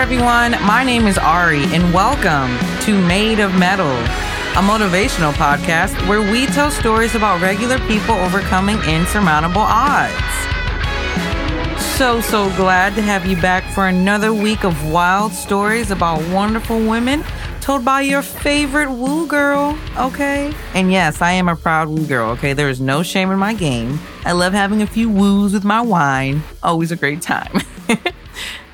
everyone. My name is Ari, and welcome to Made of Mettle, a motivational podcast where we tell stories about regular people overcoming insurmountable odds. So, so glad to have you back for another week of wild stories about wonderful women told by your favorite woo girl, okay? And yes, I am a proud woo girl, okay? There is no shame in my game. I love having a few woos with my wine. Always a great time.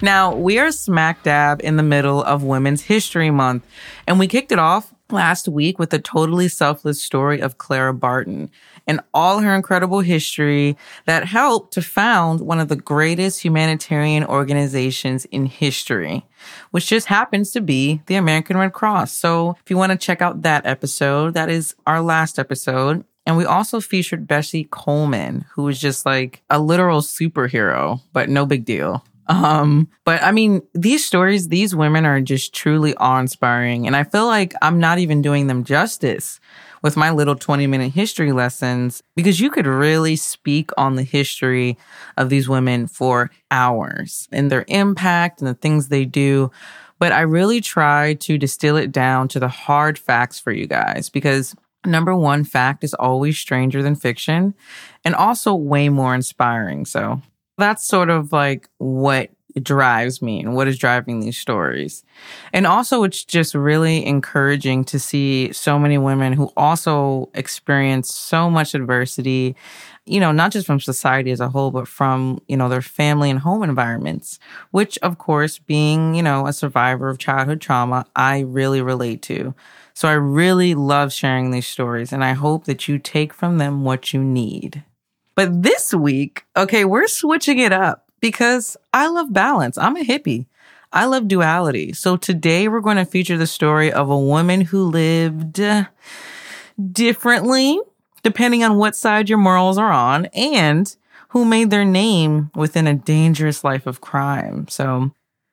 now, we are smack dab in the middle of Women's History Month, and we kicked it off last week with the totally selfless story of Clara Barton and all her incredible history that helped to found one of the greatest humanitarian organizations in history, which just happens to be the American Red Cross. So if you want to check out that episode, that is our last episode. And we also featured Bessie Coleman, who was just like a literal superhero, but no big deal. Um, but I mean, these stories, these women are just truly awe inspiring. And I feel like I'm not even doing them justice with my little 20 minute history lessons because you could really speak on the history of these women for hours and their impact and the things they do. But I really try to distill it down to the hard facts for you guys because number one, fact is always stranger than fiction and also way more inspiring. So that's sort of like what drives me and what is driving these stories. And also, it's just really encouraging to see so many women who also experience so much adversity, you know, not just from society as a whole, but from, you know, their family and home environments, which, of course, being, you know, a survivor of childhood trauma, I really relate to. So I really love sharing these stories, and I hope that you take from them what you need. But this week, okay, we're switching it up because I love balance. I'm a hippie. I love duality. So today we're going to feature the story of a woman who lived differently, depending on what side your morals are on, and who made their name within a dangerous life of crime. So,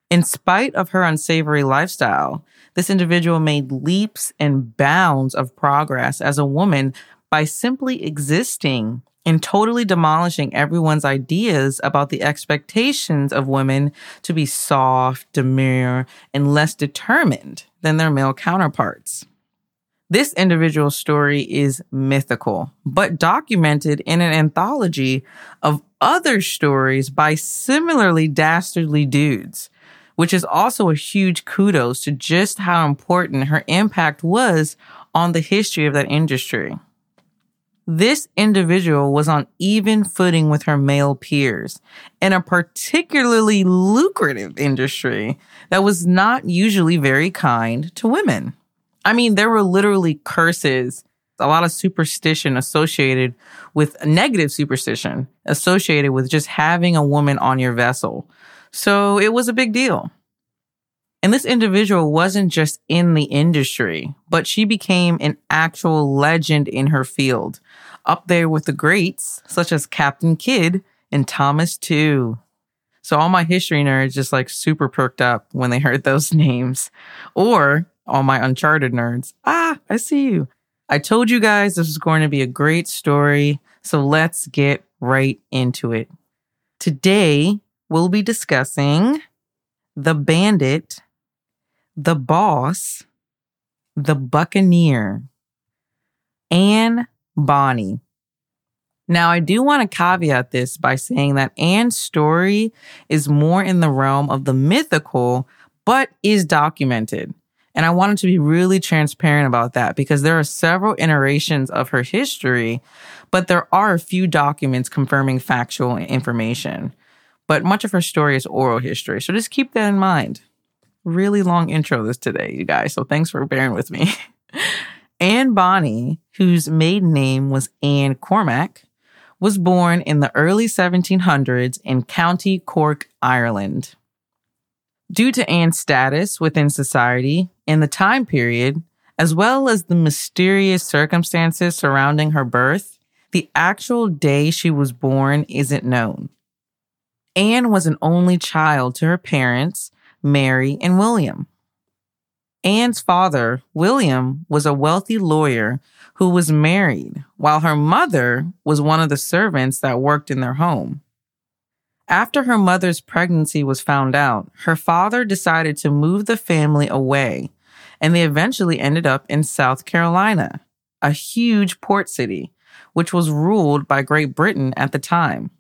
in spite of her unsavory lifestyle, this individual made leaps and bounds of progress as a woman by simply existing and totally demolishing everyone's ideas about the expectations of women to be soft, demure, and less determined than their male counterparts. This individual story is mythical, but documented in an anthology of other stories by similarly dastardly dudes, which is also a huge kudos to just how important her impact was on the history of that industry. This individual was on even footing with her male peers in a particularly lucrative industry that was not usually very kind to women. I mean, there were literally curses, a lot of superstition associated with negative superstition associated with just having a woman on your vessel. So it was a big deal. And this individual wasn't just in the industry, but she became an actual legend in her field, up there with the greats such as Captain Kidd and Thomas Tew. So all my history nerds just like super perked up when they heard those names. Or all my Uncharted nerds. Ah, I see you. I told you guys this was going to be a great story. So let's get right into it. Today, we'll be discussing The Bandit the boss, the buccaneer, Anne Bonny. Now, I do want to caveat this by saying that Anne's story is more in the realm of the mythical, but is documented. And I wanted to be really transparent about that because there are several iterations of her history, but there are a few documents confirming factual information. But much of her story is oral history. So just keep that in mind really long intro this today, you guys. So thanks for bearing with me. Anne Bonny, whose maiden name was Anne Cormack, was born in the early 1700s in County Cork, Ireland. Due to Anne's status within society in the time period, as well as the mysterious circumstances surrounding her birth, the actual day she was born isn't known. Anne was an only child to her parents Mary, and William. Anne's father, William, was a wealthy lawyer who was married, while her mother was one of the servants that worked in their home. After her mother's pregnancy was found out, her father decided to move the family away, and they eventually ended up in South Carolina, a huge port city, which was ruled by Great Britain at the time.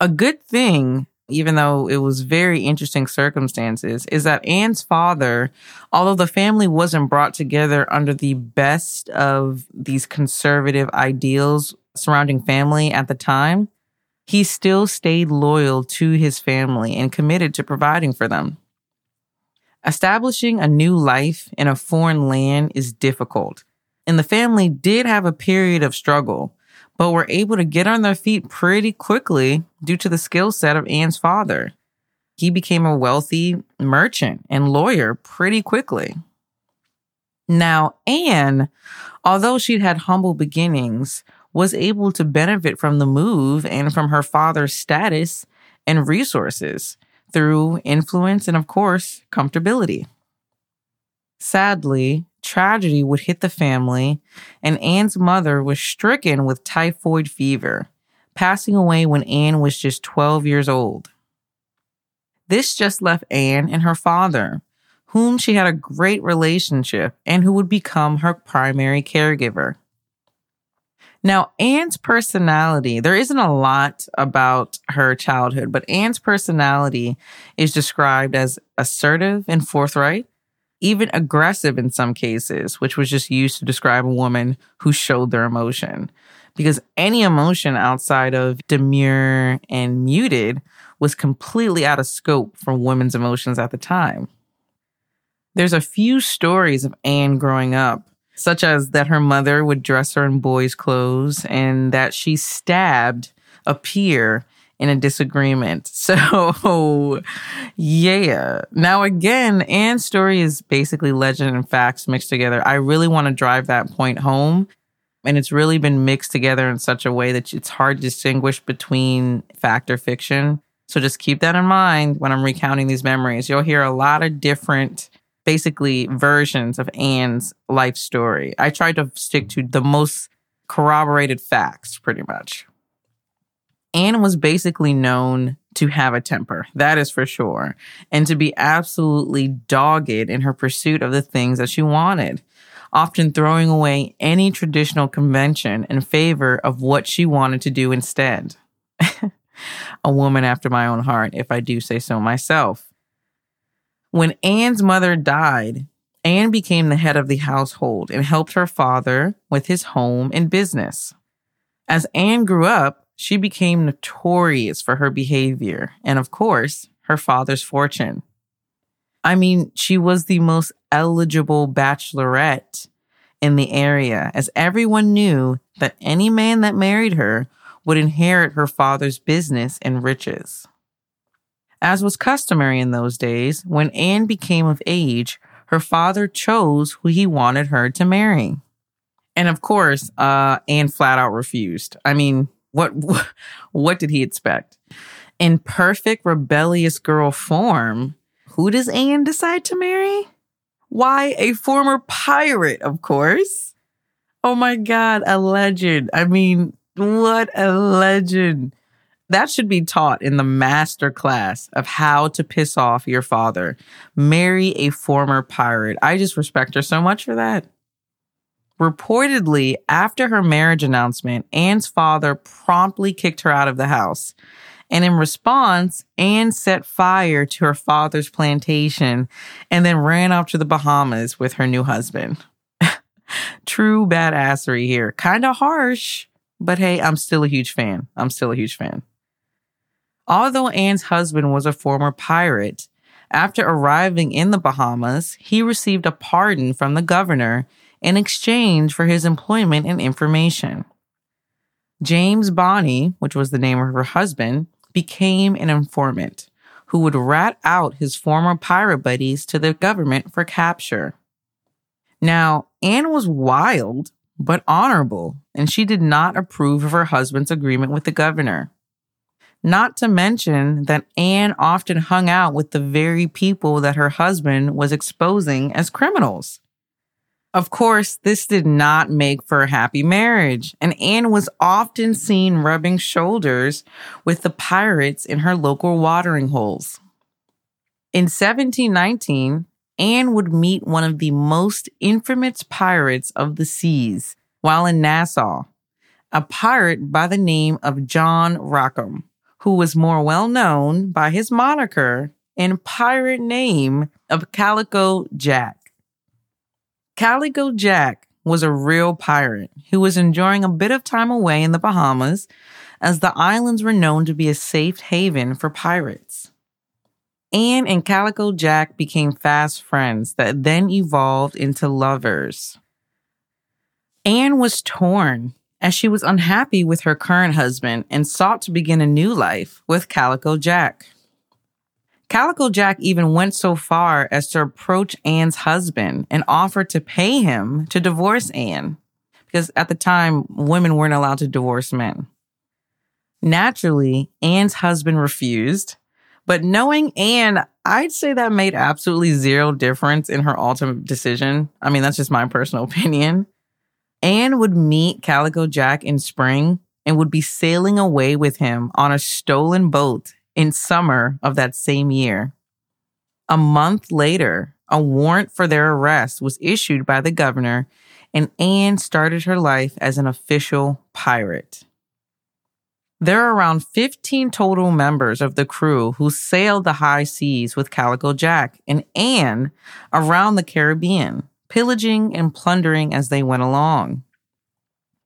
A good thing, even though it was very interesting circumstances, is that Anne's father, although the family wasn't brought together under the best of these conservative ideals surrounding family at the time, he still stayed loyal to his family and committed to providing for them. Establishing a new life in a foreign land is difficult, and the family did have a period of struggle, but were able to get on their feet pretty quickly due to the skill set of Anne's father. He became a wealthy merchant and lawyer pretty quickly. Now, Anne, although she'd had humble beginnings, was able to benefit from the move and from her father's status and resources through influence and, of course, comfortability. Sadly, tragedy would hit the family, and Anne's mother was stricken with typhoid fever, passing away when Anne was just 12 years old. This just left Anne and her father, whom she had a great relationship and who would become her primary caregiver. Now, Anne's personality, there isn't a lot about her childhood, but Anne's personality is described as assertive and forthright, even aggressive in some cases, which was just used to describe a woman who showed their emotion. Because any emotion outside of demure and muted was completely out of scope for women's emotions at the time. There's a few stories of Anne growing up such as that her mother would dress her in boys' clothes and that she stabbed a peer in a disagreement. So, yeah. Now, again, Anne's story is basically legend and facts mixed together. I really want to drive that point home. And it's really been mixed together in such a way that it's hard to distinguish between fact or fiction. So just keep that in mind when I'm recounting these memories. You'll hear a lot of different basically versions of Anne's life story. I tried to stick to the most corroborated facts, pretty much. Anne was basically known to have a temper, that is for sure, and to be absolutely dogged in her pursuit of the things that she wanted, often throwing away any traditional convention in favor of what she wanted to do instead. a woman after my own heart, if I do say so myself. When Anne's mother died, Anne became the head of the household and helped her father with his home and business. As Anne grew up, she became notorious for her behavior and, of course, her father's fortune. I mean, she was the most eligible bachelorette in the area, as everyone knew that any man that married her would inherit her father's business and riches. As was customary in those days, when Anne became of age, her father chose who he wanted her to marry. And of course, uh, Anne flat out refused. I mean, what, what did he expect? In perfect rebellious girl form, who does Anne decide to marry? Why, a former pirate, of course. Oh my God, a legend. I mean, what a legend. That should be taught in the master class of how to piss off your father. Marry a former pirate. I just respect her so much for that. Reportedly, after her marriage announcement, Anne's father promptly kicked her out of the house. And in response, Anne set fire to her father's plantation and then ran off to the Bahamas with her new husband. True badassery here. Kinda harsh, but hey, I'm still a huge fan. I'm still a huge fan. Although Anne's husband was a former pirate, after arriving in the Bahamas, he received a pardon from the governor in exchange for his employment and information. James Bonny, which was the name of her husband, became an informant who would rat out his former pirate buddies to the government for capture. Now, Anne was wild, but honorable, and she did not approve of her husband's agreement with the governor. Not to mention that Anne often hung out with the very people that her husband was exposing as criminals. Of course, this did not make for a happy marriage, and Anne was often seen rubbing shoulders with the pirates in her local watering holes. In 1719, Anne would meet one of the most infamous pirates of the seas while in Nassau, a pirate by the name of John Rackham, who was more well known by his moniker and pirate name of Calico Jack. Calico Jack was a real pirate who was enjoying a bit of time away in the Bahamas as the islands were known to be a safe haven for pirates. Anne and Calico Jack became fast friends that then evolved into lovers. Anne was torn as she was unhappy with her current husband and sought to begin a new life with Calico Jack. Calico Jack even went so far as to approach Anne's husband and offer to pay him to divorce Anne, because at the time, women weren't allowed to divorce men. Naturally, Anne's husband refused, but knowing Anne, I'd say that made absolutely zero difference in her ultimate decision. I mean, that's just my personal opinion. Anne would meet Calico Jack in spring and would be sailing away with him on a stolen boat in summer of that same year. A month later, a warrant for their arrest was issued by the governor, and Anne started her life as an official pirate. There are around 15 total members of the crew who sailed the high seas with Calico Jack and Anne around the Caribbean, pillaging and plundering as they went along.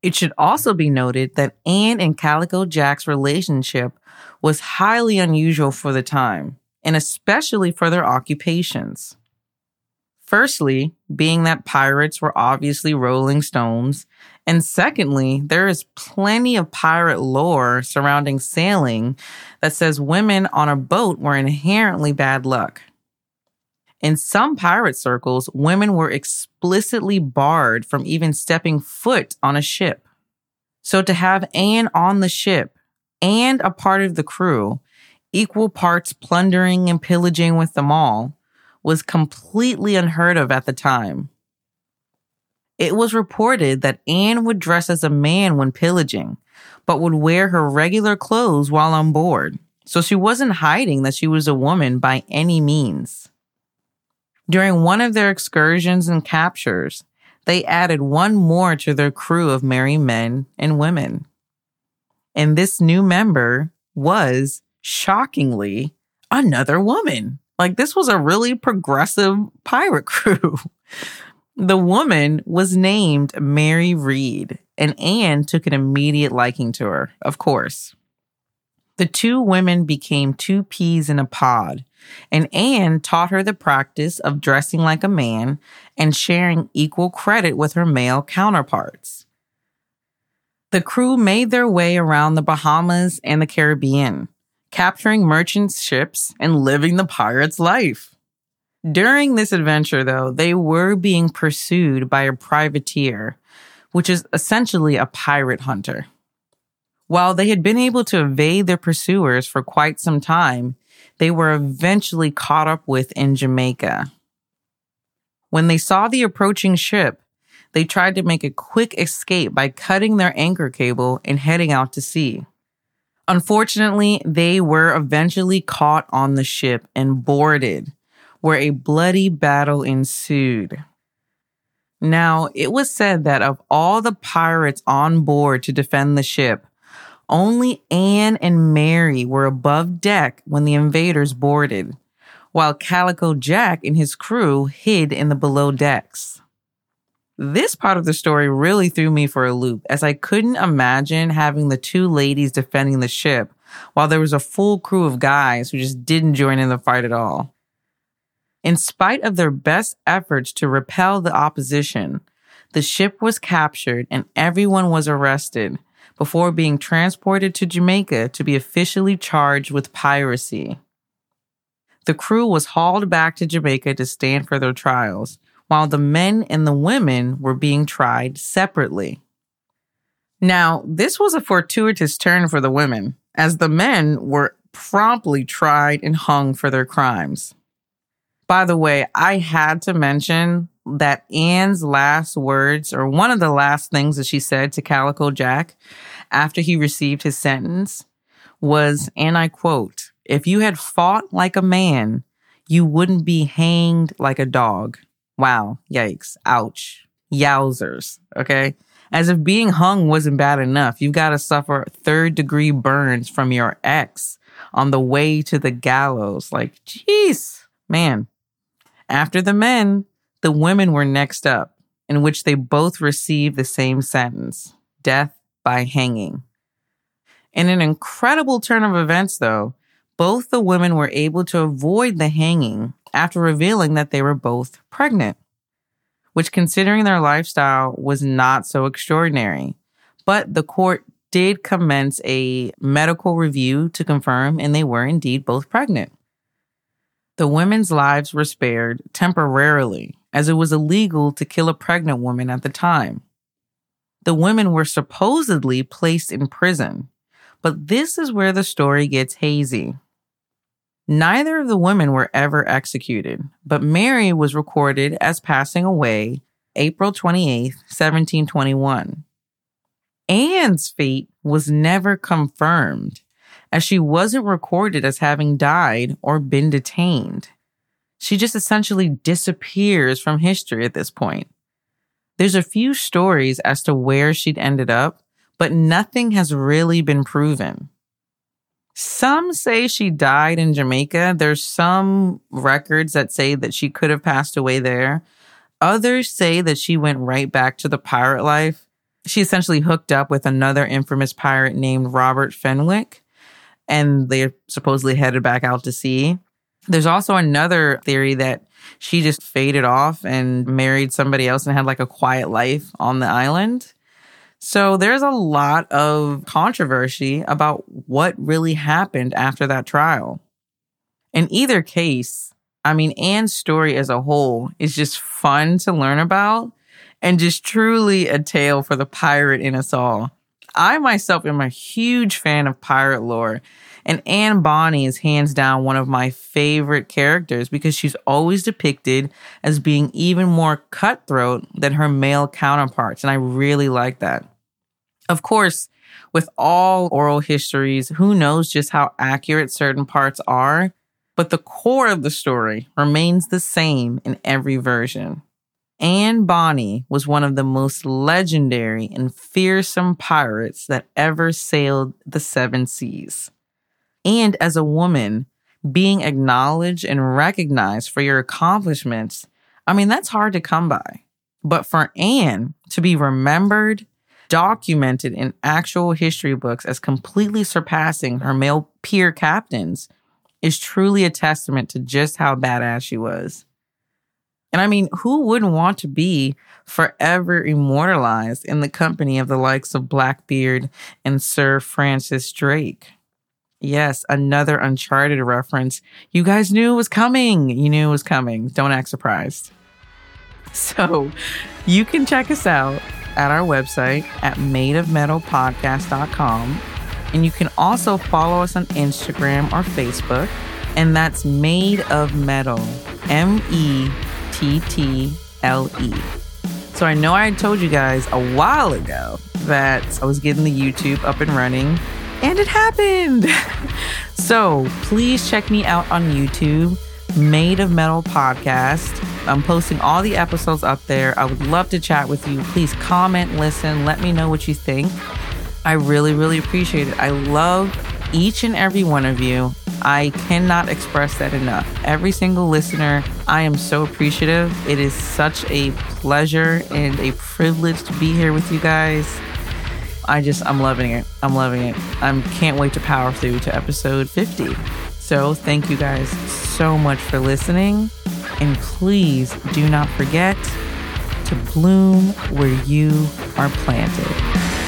It should also be noted that Anne and Calico Jack's relationship was highly unusual for the time, and especially for their occupations. Firstly, being that pirates were obviously rolling stones, and secondly, there is plenty of pirate lore surrounding sailing that says women on a boat were inherently bad luck. In some pirate circles, women were explicitly barred from even stepping foot on a ship. So to have Anne on the ship and a part of the crew, equal parts plundering and pillaging with them all, was completely unheard of at the time. It was reported that Anne would dress as a man when pillaging, but would wear her regular clothes while on board. So she wasn't hiding that she was a woman by any means. During one of their excursions and captures, they added one more to their crew of merry men and women. And this new member was shockingly another woman. Like this was a really progressive pirate crew. the woman was named Mary Read, and Anne took an immediate liking to her, of course. The two women became two peas in a pod, and Anne taught her the practice of dressing like a man and sharing equal credit with her male counterparts. The crew made their way around the Bahamas and the Caribbean, capturing merchant ships and living the pirate's life. During this adventure, though, they were being pursued by a privateer, which is essentially a pirate hunter. While they had been able to evade their pursuers for quite some time, they were eventually caught up with in Jamaica. When they saw the approaching ship, they tried to make a quick escape by cutting their anchor cable and heading out to sea. Unfortunately, they were eventually caught on the ship and boarded, where a bloody battle ensued. Now, it was said that of all the pirates on board to defend the ship, only Anne and Mary were above deck when the invaders boarded, while Calico Jack and his crew hid in the below decks. This part of the story really threw me for a loop as I couldn't imagine having the two ladies defending the ship while there was a full crew of guys who just didn't join in the fight at all. In spite of their best efforts to repel the opposition, the ship was captured and everyone was arrested, before being transported to Jamaica to be officially charged with piracy. The crew was hauled back to Jamaica to stand for their trials, while the men and the women were being tried separately. Now, this was a fortuitous turn for the women, as the men were promptly tried and hung for their crimes. By the way, I had to mention that Anne's last words, or one of the last things that she said to Calico Jack after he received his sentence, was, and I quote, if you had fought like a man, you wouldn't be hanged like a dog. Wow. Yikes. Ouch. Yowzers. Okay. As if being hung wasn't bad enough, you've got to suffer third degree burns from your ex on the way to the gallows. Like, jeez, man. After the men, the women were next up, in which they both received the same sentence death by hanging. In an incredible turn of events, though, both the women were able to avoid the hanging after revealing that they were both pregnant, which, considering their lifestyle, was not so extraordinary. But the court did commence a medical review to confirm, and they were indeed both pregnant. The women's lives were spared temporarily, as it was illegal to kill a pregnant woman at the time. The women were supposedly placed in prison, but this is where the story gets hazy. Neither of the women were ever executed, but Mary was recorded as passing away April 28, 1721. Anne's fate was never confirmed, as she wasn't recorded as having died or been detained. She just essentially disappears from history at this point. There's a few stories as to where she'd ended up, but nothing has really been proven. Some say she died in Jamaica. There's some records that say that she could have passed away there. Others say that she went right back to the pirate life. She essentially hooked up with another infamous pirate named Robert Fenwick, and they supposedly headed back out to sea. There's also another theory that she just faded off and married somebody else and had like a quiet life on the island. So there's a lot of controversy about what really happened after that trial. In either case, I mean, Anne's story as a whole is just fun to learn about and just truly a tale for the pirate in us all. I myself am a huge fan of pirate lore, and Anne Bonny is hands down one of my favorite characters because she's always depicted as being even more cutthroat than her male counterparts, and I really like that. Of course, with all oral histories, who knows just how accurate certain parts are, but the core of the story remains the same in every version. Anne Bonny was one of the most legendary and fearsome pirates that ever sailed the seven seas. And as a woman, being acknowledged and recognized for your accomplishments, I mean, that's hard to come by. But for Anne to be remembered documented in actual history books as completely surpassing her male peer captains is truly a testament to just how badass she was. And I mean, who wouldn't want to be forever immortalized in the company of the likes of Blackbeard and Sir Francis Drake? Yes, another Uncharted reference. You guys knew it was coming. You knew it was coming. Don't act surprised. So you can check us out at our website at madeofmettlepodcast.com. And you can also follow us on Instagram or Facebook, and that's Made of Mettle, M E T T L E. So I know I told you guys a while ago that I was getting the YouTube up and running, and it happened. so please check me out on YouTube, Made of Mettle Podcast. I'm posting all the episodes up there. I would love to chat with you. Please comment, listen, let me know what you think. I really, really appreciate it. I love each and every one of you. I cannot express that enough. Every single listener, I am so appreciative. It is such a pleasure and a privilege to be here with you guys. I just, I'm loving it. I'm loving it. I can't wait to power through to episode 50. So, thank you guys so much for listening. And please do not forget to bloom where you are planted.